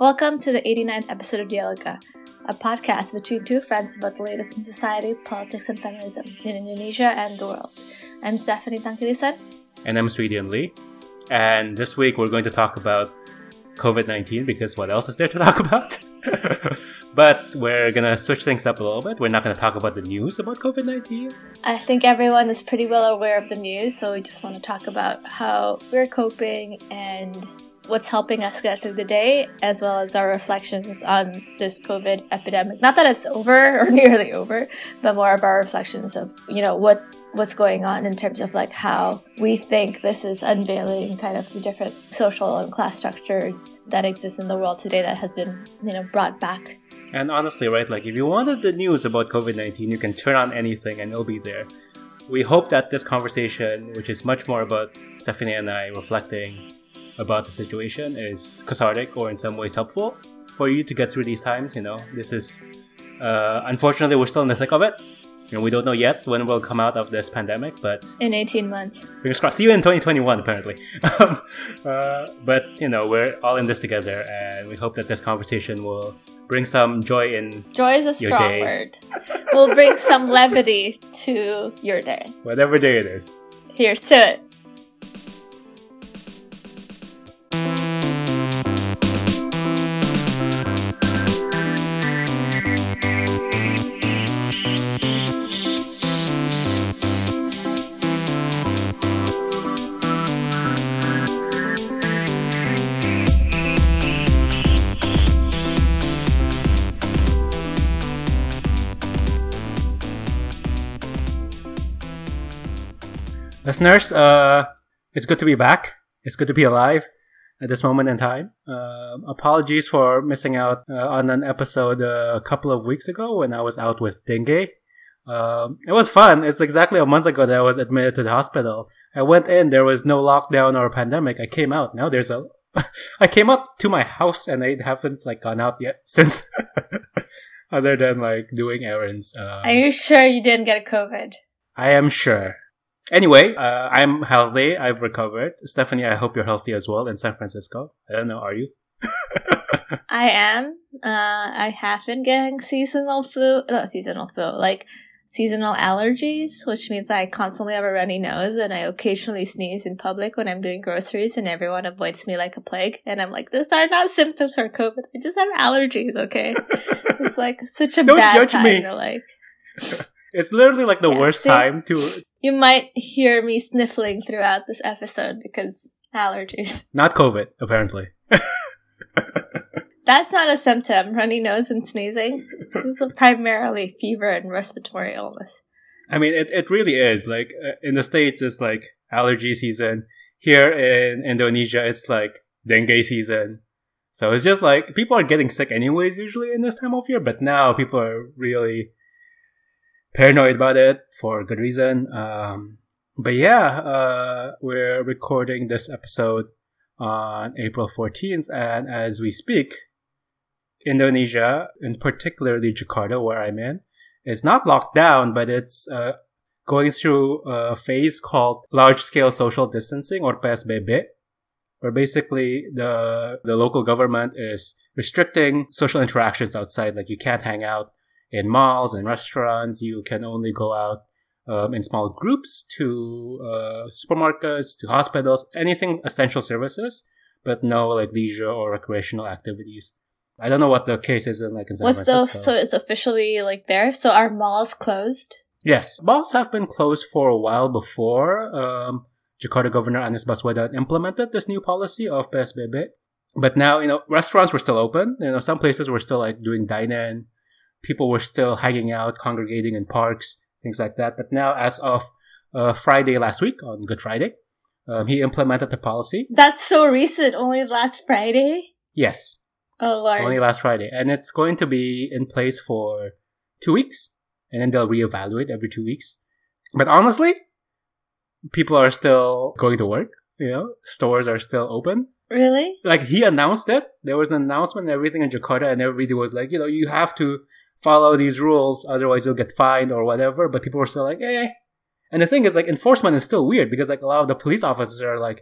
Welcome to the 89th episode of Dialogica, a podcast between two friends about the latest in society, politics, and feminism in Indonesia and the world. I'm Stephanie Tangkilisan. And I'm Sweden Lee. And this week we're going to talk about COVID 19 because what else is there to talk about? but we're gonna switch things up a little bit. We're not gonna talk about the news about COVID 19. I think everyone is pretty well aware of the news, so we just want to talk about how we're coping and what's helping us get through the day, as well as our reflections on this COVID epidemic. Not that it's over or nearly over, but more of our reflections of, you know, what what's going on in terms of like how we think this is unveiling kind of the different social and class structures that exist in the world today that has been, you know, brought back. And honestly, right, like if you wanted the news about COVID 19, you can turn on anything and it'll be there. We hope that this conversation, which is much more about Stephanie and I reflecting about the situation is cathartic or in some ways helpful for you to get through these times. You know, this is uh, unfortunately we're still in the thick of it. And we don't know yet when we'll come out of this pandemic, but in 18 months. Fingers crossed. See you in 2021, apparently. Um, uh, but you know, we're all in this together, and we hope that this conversation will bring some joy in. Joy is a strong day. word. will bring some levity to your day. Whatever day it is. Here's to it. Listeners, uh, it's good to be back. It's good to be alive at this moment in time. Uh, apologies for missing out uh, on an episode uh, a couple of weeks ago when I was out with dengue. Um, it was fun. It's exactly a month ago that I was admitted to the hospital. I went in, there was no lockdown or pandemic. I came out. Now there's a. I came up to my house and I haven't like gone out yet since. other than like doing errands. Um, Are you sure you didn't get COVID? I am sure. Anyway, uh, I'm healthy. I've recovered. Stephanie, I hope you're healthy as well in San Francisco. I don't know, are you? I am. Uh, I have been getting seasonal flu, not seasonal flu, like seasonal allergies, which means I constantly have a runny nose and I occasionally sneeze in public when I'm doing groceries and everyone avoids me like a plague. And I'm like, these are not symptoms for COVID. I just have allergies, okay? it's like such a Don't bad judge time me. to like. It's literally like the yeah, worst see, time to. You might hear me sniffling throughout this episode because allergies. Not COVID, apparently. That's not a symptom, runny nose and sneezing. This is primarily fever and respiratory illness. I mean, it, it really is. Like, uh, in the States, it's like allergy season. Here in Indonesia, it's like dengue season. So it's just like people are getting sick anyways, usually in this time of year, but now people are really paranoid about it for good reason. Um, but yeah, uh, we're recording this episode on April 14th, and as we speak, Indonesia, in particularly Jakarta, where I'm in, is not locked down, but it's uh, going through a phase called large scale social distancing or PSBB, where basically the the local government is restricting social interactions outside, like you can't hang out in malls and restaurants. You can only go out um, in small groups to uh, supermarkets, to hospitals, anything essential services, but no like leisure or recreational activities. I don't know what the case is in like in San What's Francisco. the so it's officially like there? So are malls closed? Yes, malls have been closed for a while before um, Jakarta Governor Anies Baswedan implemented this new policy of PSBB. But now, you know, restaurants were still open. You know, some places were still like doing dine-in people were still hanging out, congregating in parks, things like that. But now, as of uh, Friday last week, on Good Friday, um, he implemented the policy. That's so recent, only last Friday? Yes. Oh, Lord. Only last Friday. And it's going to be in place for two weeks, and then they'll reevaluate every two weeks. But honestly, people are still going to work. You know, stores are still open. Really? Like he announced it. There was an announcement and everything in Jakarta, and everybody was like, you know, you have to follow these rules, otherwise you'll get fined or whatever. But people were still like, eh. And the thing is, like, enforcement is still weird because, like, a lot of the police officers are, like,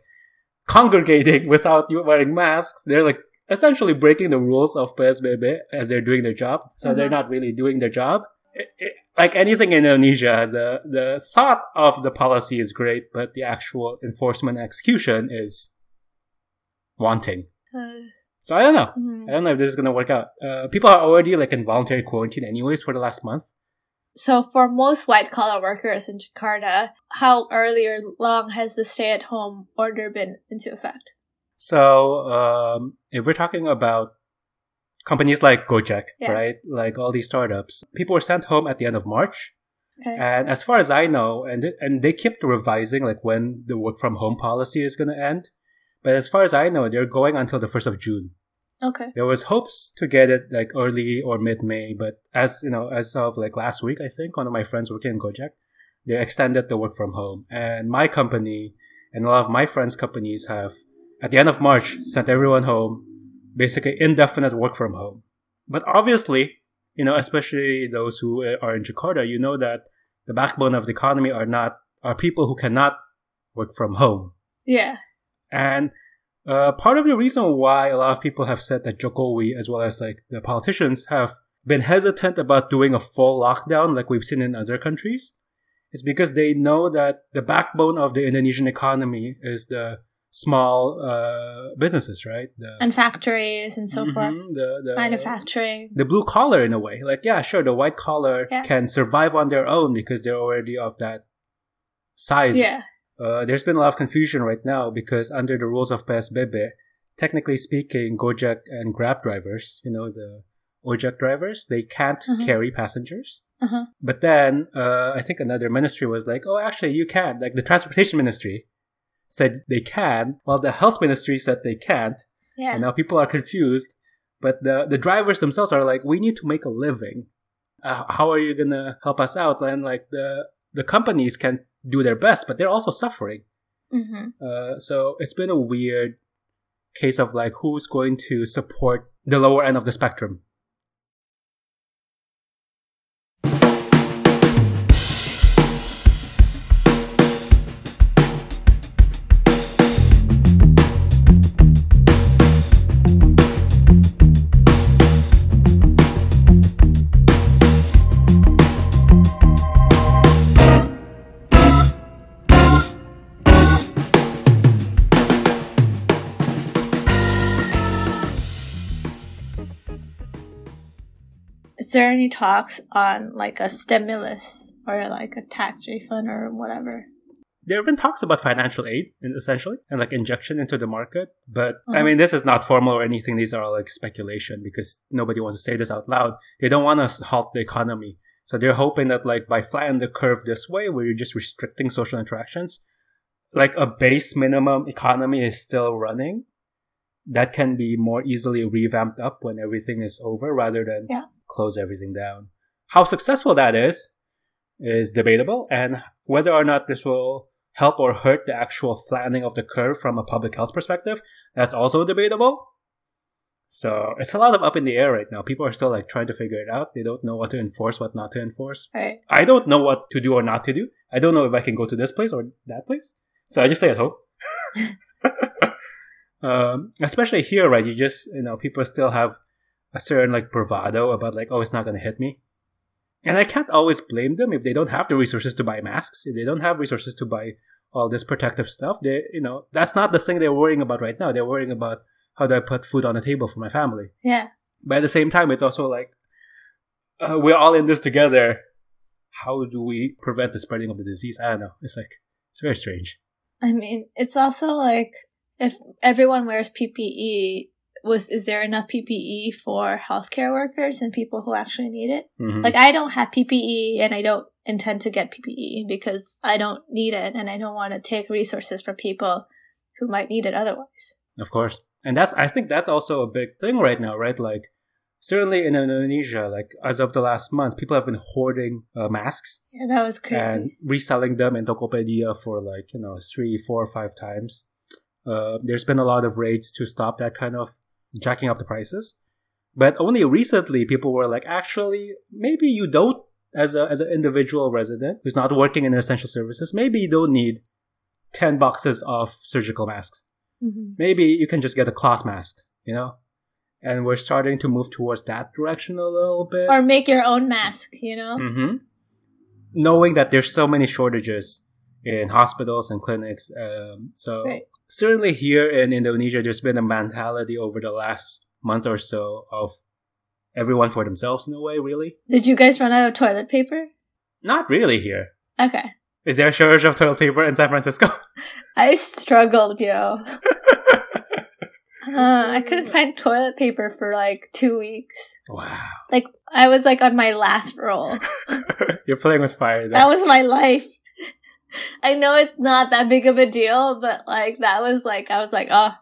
congregating without you wearing masks. They're, like, essentially breaking the rules of PSBB as they're doing their job. So Uh-huh. they're not really doing their job. It- it- like anything in Indonesia, the, the thought of the policy is great, but the actual enforcement execution is wanting. So I don't know. mhm. I don't know if this is gonna work out. Uh, people are already like in voluntary quarantine anyways for the last month. So for most white collar workers in Jakarta, how early or long has the stay at home order been into effect? So um, if we're talking about companies like Gojek, Yeah. right, like all these startups, people were sent home at the end of March. Okay. And as far as I know, and th- and they kept revising like when the work from home policy is gonna end. But as far as I know, they're going until the first of June. Okay. There was hopes to get it like early or mid May, but as you know, as of like last week, I think one of my friends working in Gojek, they extended the work from home, and my company and a lot of my friends' companies have at the end of March sent everyone home, basically indefinite work from home. But obviously, you know, especially those who uh, are in Jakarta, you know that the backbone of the economy are not are people who cannot work from home. Yeah. And uh, part of the reason why a lot of people have said that Jokowi, as well as like the politicians, have been hesitant about doing a full lockdown like we've seen in other countries is because they know that the backbone of the Indonesian economy is the small uh, businesses, right? The, And factories and so forth. Mhm, the, the, Manufacturing. the blue collar in a way. Like, yeah, sure, the white collar Yeah. can survive on their own because they're already of that size. Yeah. Uh, there's been a lot of confusion right now because under the rules of PSBB, technically speaking, Gojek and Grab drivers, you know, the Ojek drivers, they can't Mhm. carry passengers. Uh-huh. But then, uh, I think another ministry was like, oh, actually, you can. Like the transportation ministry said they can, while the health ministry said they can't. Yeah. And now people are confused. But the, the drivers themselves are like, we need to make a living. Uh, how are you going to help us out? And like the, the companies can do their best, but they're also suffering. Mm-hmm. Uh, so it's been a weird case of like who's going to support the lower end of the spectrum. There any talks on like a stimulus or like a tax refund or whatever? There have been talks about financial aid, essentially, and like injection into the market. But I Uh-huh. mean, this is not formal or anything. These are all like speculation because nobody wants to say this out loud. They don't want to halt the economy. So they're hoping that like by flattening the curve this way, where you're just restricting social interactions, like a base minimum economy is still running. That can be more easily revamped up when everything is over rather than Yeah. Close everything down. How successful that is is debatable, and whether or not this will help or hurt the actual flattening of the curve from a public health perspective, that's also debatable. So it's a lot of up in the air right now. People are still like trying to figure it out. They don't know what to enforce, what not to enforce. Right. I don't know what to do or not to do. I don't know if I can go to this place or that place. So I just stay at home. um, especially here, right? You just, you know, people still have a certain like bravado about like, oh, it's not going to hit me. And I can't always blame them if they don't have the resources to buy masks, if they don't have resources to buy all this protective stuff. They, you know, that's not the thing they're worrying about right now. They're worrying about how do I put food on the table for my family. Yeah. But at the same time, it's also like uh, we're all in this together. How do we prevent the spreading of the disease? I don't know. It's like it's very strange. I mean, it's also like if everyone wears PPE, was is there enough PPE for healthcare workers and people who actually need it? Mhm. Like I don't have PPE and I don't intend to get PPE because I don't need it and I don't want to take resources from people who might need it otherwise. Of course. And that's I think that's also a big thing right now, right? Like certainly in Indonesia, like as of the last month, people have been hoarding uh, masks Yeah, that was crazy. and reselling them in Tokopedia for like, you know, three, four, five times. Uh, there's been a lot of raids to stop that kind of jacking up the prices. But only recently people were like, actually, maybe you don't as a as an individual resident who's not working in essential services, maybe you don't need ten boxes of surgical masks Mhm. maybe you can just get a cloth mask, you know? and we're starting to move towards that direction a little bit. Or make your own mask, you know? hmm Knowing that there's so many shortages in hospitals and clinics, um, so Right. Certainly here in Indonesia, there's been a mentality over the last month or so of everyone for themselves in a way. Really, Did you guys run out of toilet paper? not really here. Okay. Is there a shortage of toilet paper in San Francisco? I struggled, yo. Uh, I couldn't find toilet paper for like two weeks. wow, Like, I was like on my last roll. you're playing with fire. That was my life. I know it's not that big of a deal, but like, that was like, I was like, oh,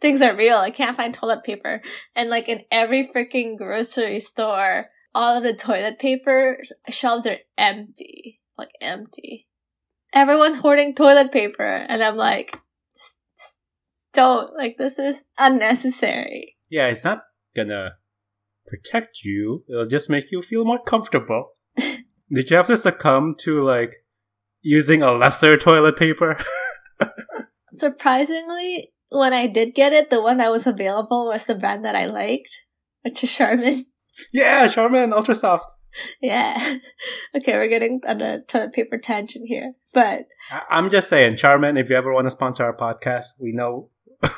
things are real. I can't find toilet paper. And like, in every freaking grocery store, all of the toilet paper shelves are empty. Like, empty. Everyone's hoarding toilet paper. And I'm like, just, just don't. Like, this is unnecessary. yeah, it's not gonna protect you. It'll just make you feel more comfortable. Did you have to succumb to like using a lesser toilet paper? Surprisingly, when I did get it, the one that was available was the brand that I liked, which is Charmin. yeah, Charmin Ultra Soft. Yeah. okay, we're getting on a toilet paper tangent here. But I- I'm just saying, Charmin, if you ever want to sponsor our podcast, we know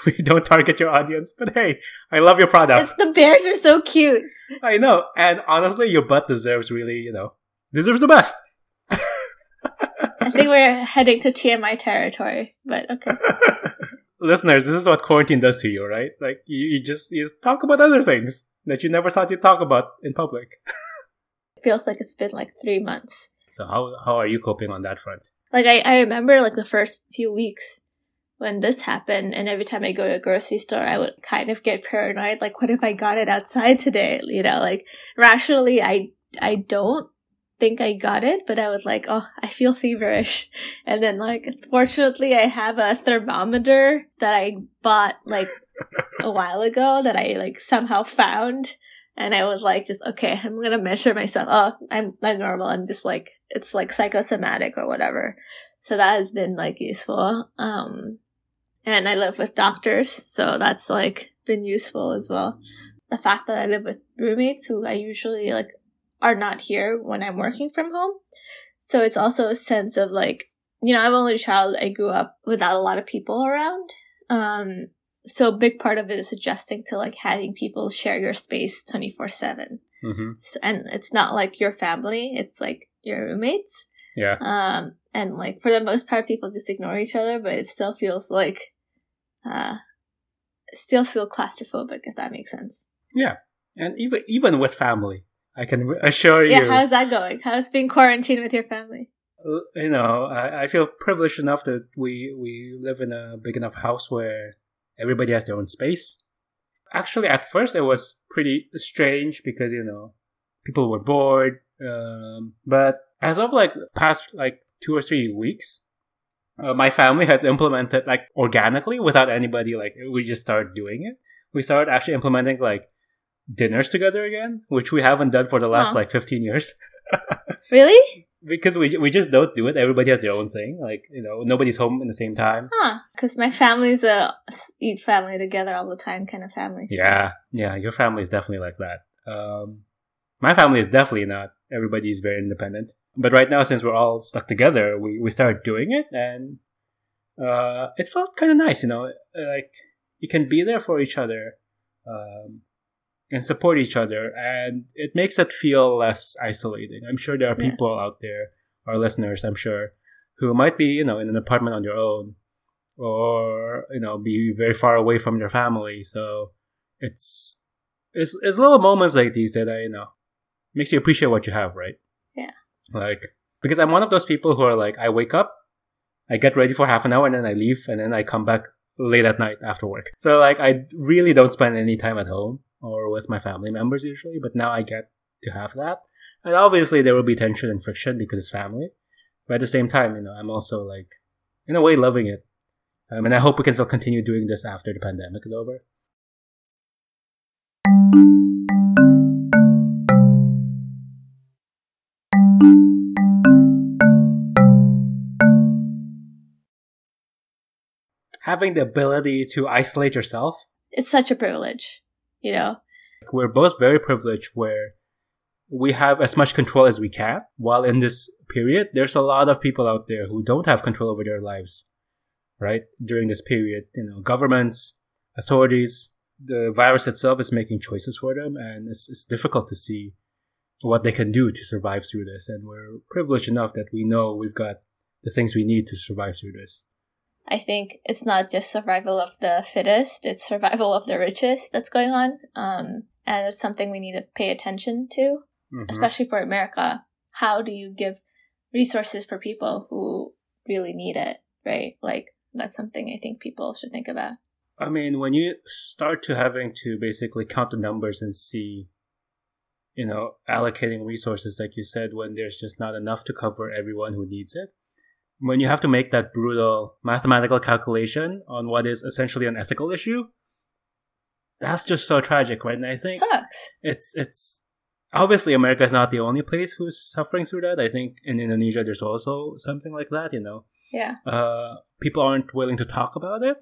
we don't target your audience, but hey, I love your product. it's the bears are so cute. I know. And honestly, your butt deserves really, you know, deserves the best. I think we're heading to TMI territory, but okay. Listeners, this is what quarantine does to you, right? Like, you, you just you talk about other things that you never thought you'd talk about in public. Feels like it's been like three months. So how, how are you coping on that front? Like I, I remember like the first few weeks when this happened and every time I go to a grocery store I would kind of get paranoid, like what if I got it outside today? You know, like rationally I I don't think I got it, but I was like, oh, I feel feverish. And then like fortunately I have a thermometer that I bought like a while ago that I like somehow found. And I was like, just okay, I'm gonna measure myself. Oh, I'm I'm normal. I'm just like it's like psychosomatic or whatever. So that has been like useful. Um, and I live with doctors, so that's like been useful as well. The fact that I live with roommates who I usually like are not here when I'm working from home. So it's also a sense of like, you know, I'm only a child. I grew up without a lot of people around. Um, so a big part of it is adjusting to like having people share your space 24 7. Mm-hmm. And it's not like your family, it's like your roommates. Yeah. Um, and like for the most part, people just ignore each other, but it still feels like, uh, still feel claustrophobic if that makes sense. Yeah, and even even with family, I can assure Yeah, you, Yeah, how's that going? How's being quarantined with your family? you know, I, I feel privileged enough that we we live in a big enough house where everybody has their own space. Actually, at first it was pretty strange because you know people were bored. Um, but as of like past like two or three weeks, uh, my family has implemented like organically without anybody like we just started doing it. We started actually implementing like dinners together again, which we haven't done for the last Huh. like fifteen years. Really? because we we just don't do it. Everybody has their own thing. Like you know, nobody's home in the same time. Huh. Because my family's a eat family together all the time kind of family. so- Yeah, yeah. Your family is definitely like that. Um, my family is definitely not. Everybody's very independent. But right now, since we're all stuck together, we we started doing it, and uh, it felt kind of nice. You know, like you can be there for each other. Um, and support each other, and it makes it feel less isolating. I'm sure there are Yeah. people out there, our listeners, I'm sure, who might be, you know, in an apartment on their own, or you know, be very far away from their family. So it's it's it's little moments like these that I, you know, makes you appreciate what you have, right? Yeah. Like because I'm one of those people who are like, I wake up, I get ready for half an hour, and then I leave, and then I come back late at night after work. So like I really don't spend any time at home or with my family members usually, but now I get to have that. And obviously there will be tension and friction because it's family. But at the same time, you know, I'm also like in a way loving it. Um, and I hope we can still continue doing this after the pandemic is over. Having the ability to isolate yourself It's such a privilege. You know? We're both very privileged where we have as much control as we can. While in this period, there's a lot of people out there who don't have control over their lives, right? During this period, you know, governments, authorities, the virus itself is making choices for them, and it's, it's difficult to see what they can do to survive through this. And we're privileged enough that we know we've got the things we need to survive through this. I think it's not just survival of the fittest, it's survival of the richest that's going on. Um, and it's something we need to pay attention to, mm-hmm. especially for America. How do you give resources for people who really need it, right? Like, that's something I think people should think about. I mean, when you start to having to basically count the numbers and see, you know, allocating resources, like you said, when there's just not enough to cover everyone who needs it, when you have to make that brutal mathematical calculation on what is essentially an ethical issue, that's just so tragic, right? And I think sucks. It's it's obviously America is not the only place who's suffering through that. I think in Indonesia there's also something like that. You know, yeah. Uh, people aren't willing to talk about it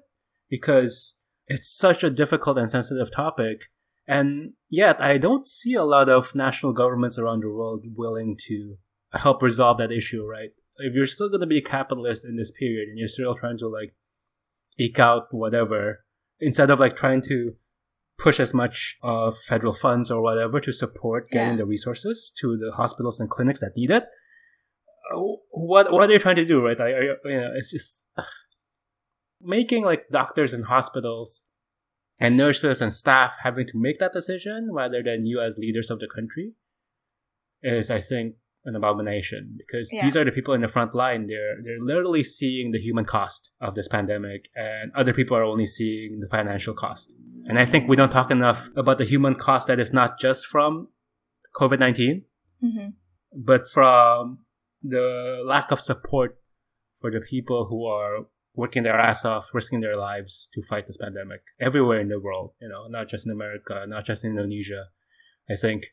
because it's such a difficult and sensitive topic. And yet, I don't see a lot of national governments around the world willing to help resolve that issue, right? If you're still going to be a capitalist in this period and you're still trying to like eke out whatever, instead of like trying to push as much of federal funds or whatever to support getting yeah. the resources to the hospitals and clinics that need it, uh, what what are you trying to do, right? I, I, you know, it's just making like doctors and hospitals and nurses and staff having to make that decision rather than you as leaders of the country is, I think, an abomination because yeah. these are the people in the front line. They're they're literally seeing the human cost of this pandemic, and other people are only seeing the financial cost. And I think we don't talk enough about the human cost that is not just from COVID 19, mm-hmm. but from the lack of support for the people who are working their ass off, risking their lives to fight this pandemic everywhere in the world, you know, not just in America, not just in Indonesia. I think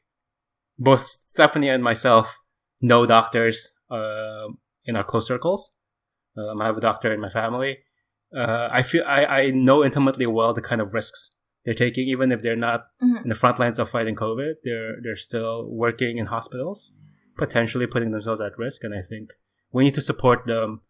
both Stephanie and myself know doctors uh, in our close circles. Um, I have a doctor in my family. Uh, I feel I, I know intimately well the kind of risks they're taking, even if they're not mm-hmm. in the front lines of fighting COVID. They're they're still working in hospitals, potentially putting themselves at risk. And I think we need to support them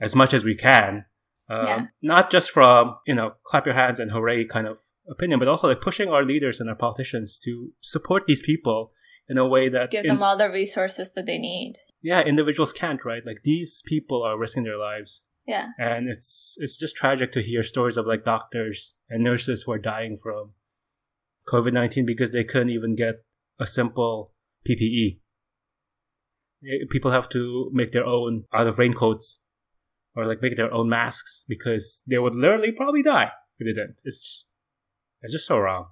as much as we can. Um, yeah. Not just from, you know, clap your hands and hooray kind of opinion, but also like pushing our leaders and our politicians to support these people in a way that give them all the resources that they need. Yeah, individuals can't, right? Like these people are risking their lives. Yeah. And it's it's just tragic to hear stories of like doctors and nurses who are dying from COVID nineteen because they couldn't even get a simple PPE. People have to make their own out of raincoats or like make their own masks because they would literally probably die if they didn't. It's just, it's just so wrong.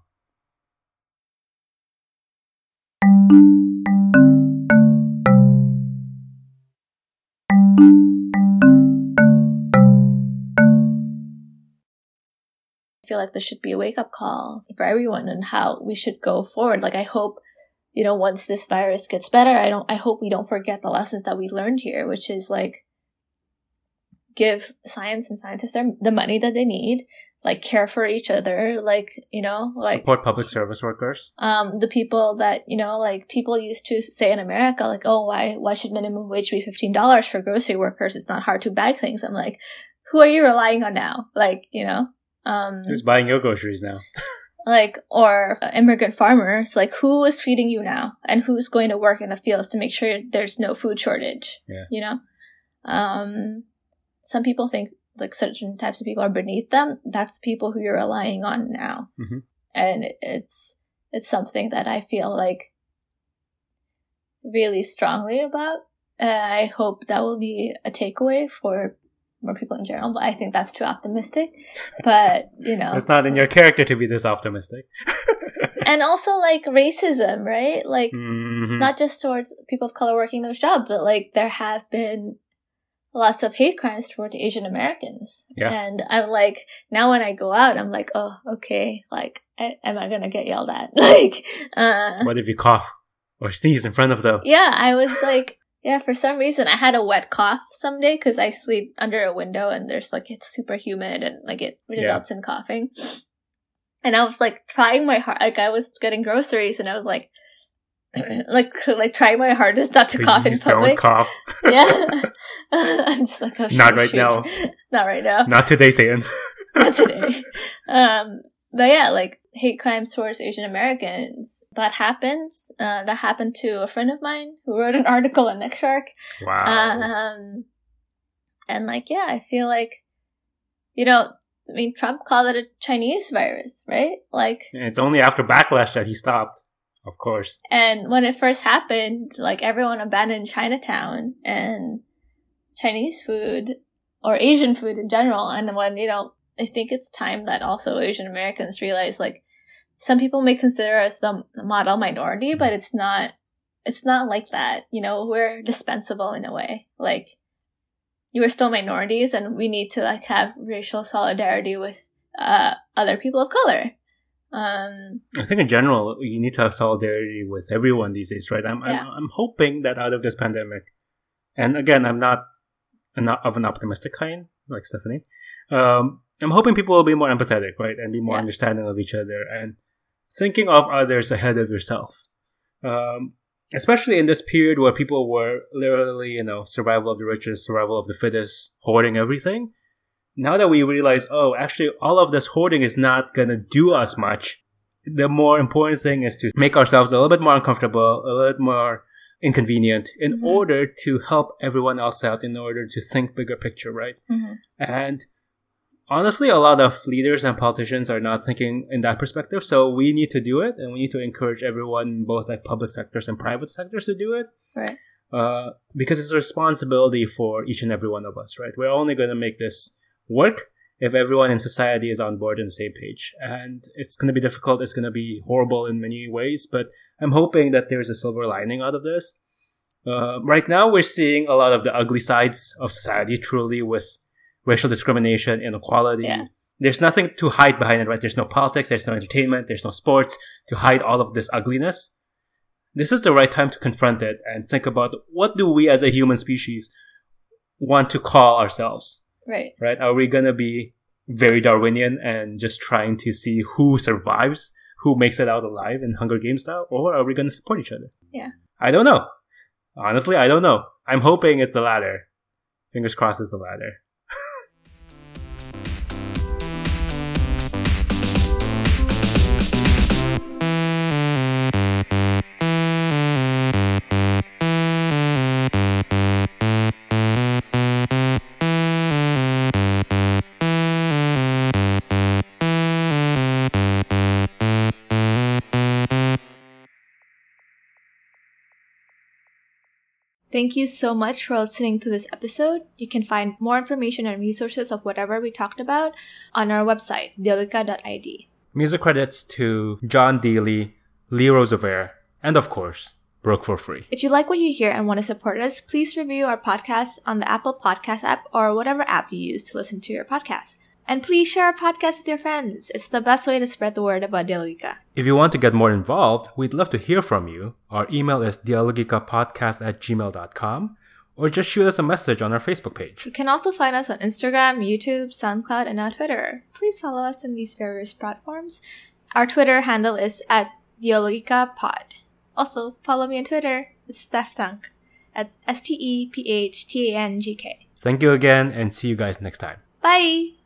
Feel like this should be a wake up call for everyone and how we should go forward. Like I hope, you know, once this virus gets better, I don't I hope we don't forget the lessons that we learned here, which is like give science and scientists their, the money that they need, like care for each other, like, you know, like support public service workers. Um, the people that, you know, like people used to say in America, like, oh, why, why should minimum wage be $15 for grocery workers? It's not hard to bag things. I'm like, who are you relying on now? Like, you know, um, who's buying your groceries now? like, or immigrant farmers, like who is feeding you now and who's going to work in the fields to make sure there's no food shortage? Yeah. You know? Um, some people think like certain types of people are beneath them. That's people who you're relying on now, mm-hmm. and it's it's something that I feel like really strongly about. Uh, I hope that will be a takeaway for more people in general, but I think that's too optimistic. But you know, it's not in your character to be this optimistic. and also like racism, right? Like mm-hmm. not just towards people of color working those jobs, but like there have been lots of hate crimes toward Asian Americans. Yeah. And I'm like, now when I go out, I'm like, oh, okay, like, am I gonna get yelled at? like, uh, what if you cough or sneeze in front of them? Yeah, I was like, yeah, for some reason I had a wet cough someday because I sleep under a window and there's like, it's super humid and like it results yeah. in coughing. and I was like trying my hard. Like I was getting groceries, and I was like, like like trying my hardest not to Please cough in public. don't cough. Yeah, I'm just like, oh, Not shoot, right shoot. now. Not right now. Not today, Satan. Not today. Um, but yeah, like hate crimes towards Asian Americans. That happens. Uh, that happened to a friend of mine who wrote an article on NextShark. Wow. Um, and like, yeah, I feel like, you know, I mean, Trump called it a Chinese virus, right? Like, And it's only after backlash that he stopped, of course. and when it first happened, like everyone abandoned Chinatown and Chinese food or Asian food in general. And when, you know, I think it's time that also Asian Americans realize like some people may consider us the model minority, but it's not, it's not like that. You know, we're dispensable in a way. Like, you are still minorities and we need to like have racial solidarity with uh, other people of color. Um, I think in general, you need to have solidarity with everyone these days, right? I'm, Yeah. I'm, I'm hoping that out of this pandemic, and again, I'm not, of an optimistic kind, like Stephanie. Um, I'm hoping people will be more empathetic, right? And be more Yeah. understanding of each other and thinking of others ahead of yourself. Um, especially in this period where people were literally, you know, survival of the richest, survival of the fittest, hoarding everything. Now that we realize, oh, actually, all of this hoarding is not going to do us much, the more important thing is to make ourselves a little bit more uncomfortable, a little bit more inconvenient in Mhm. order to help everyone else out, in order to think bigger picture, right? mhm. And honestly, a lot of leaders and politicians are not thinking in that perspective. So we need to do it, and we need to encourage everyone, both like public sectors and private sectors, to do it. Right. Uh, because it's a responsibility for each and every one of us, right? We're only going to make this work if everyone in society is on board and the same page. And it's going to be difficult. It's going to be horrible in many ways, but I'm hoping that there's a silver lining out of this. Uh, right now, we're seeing a lot of the ugly sides of society, truly, with racial discrimination, inequality. Yeah. There's nothing to hide behind it, right? There's no politics, there's no entertainment, there's no sports to hide all of this ugliness. This is the right time to confront it and think about what do we as a human species want to call ourselves, Right. right? Are we going to be very Darwinian and just trying to see who survives, who makes it out alive in Hunger Games style, or are we going to support each other? Yeah. I don't know. Honestly, I don't know. I'm hoping it's the latter. Fingers crossed it's the latter. Thank you so much for listening to this episode. You can find more information and resources of whatever we talked about on our website, dialogica.id. Music credits to John Dealey, Lee Roosevelt, and of course, Broke for Free. If you like what you hear and want to support us, please review our podcast on the Apple Podcast app or whatever app you use to listen to your podcast. And please share our podcast with your friends. It's the best way to spread the word about Dialogica. If you want to get more involved, we'd love to hear from you. Our email is dialogicapodcast at gmail.com or just shoot us a message on our Facebook page. You can also find us on Instagram, YouTube, SoundCloud, and now Twitter. Please follow us in these various platforms. Our Twitter handle is at DialogicaPod. Also, follow me on Twitter. It's Steph Tank. That's S T E P H T A N G K. Thank you again and see you guys next time. Bye!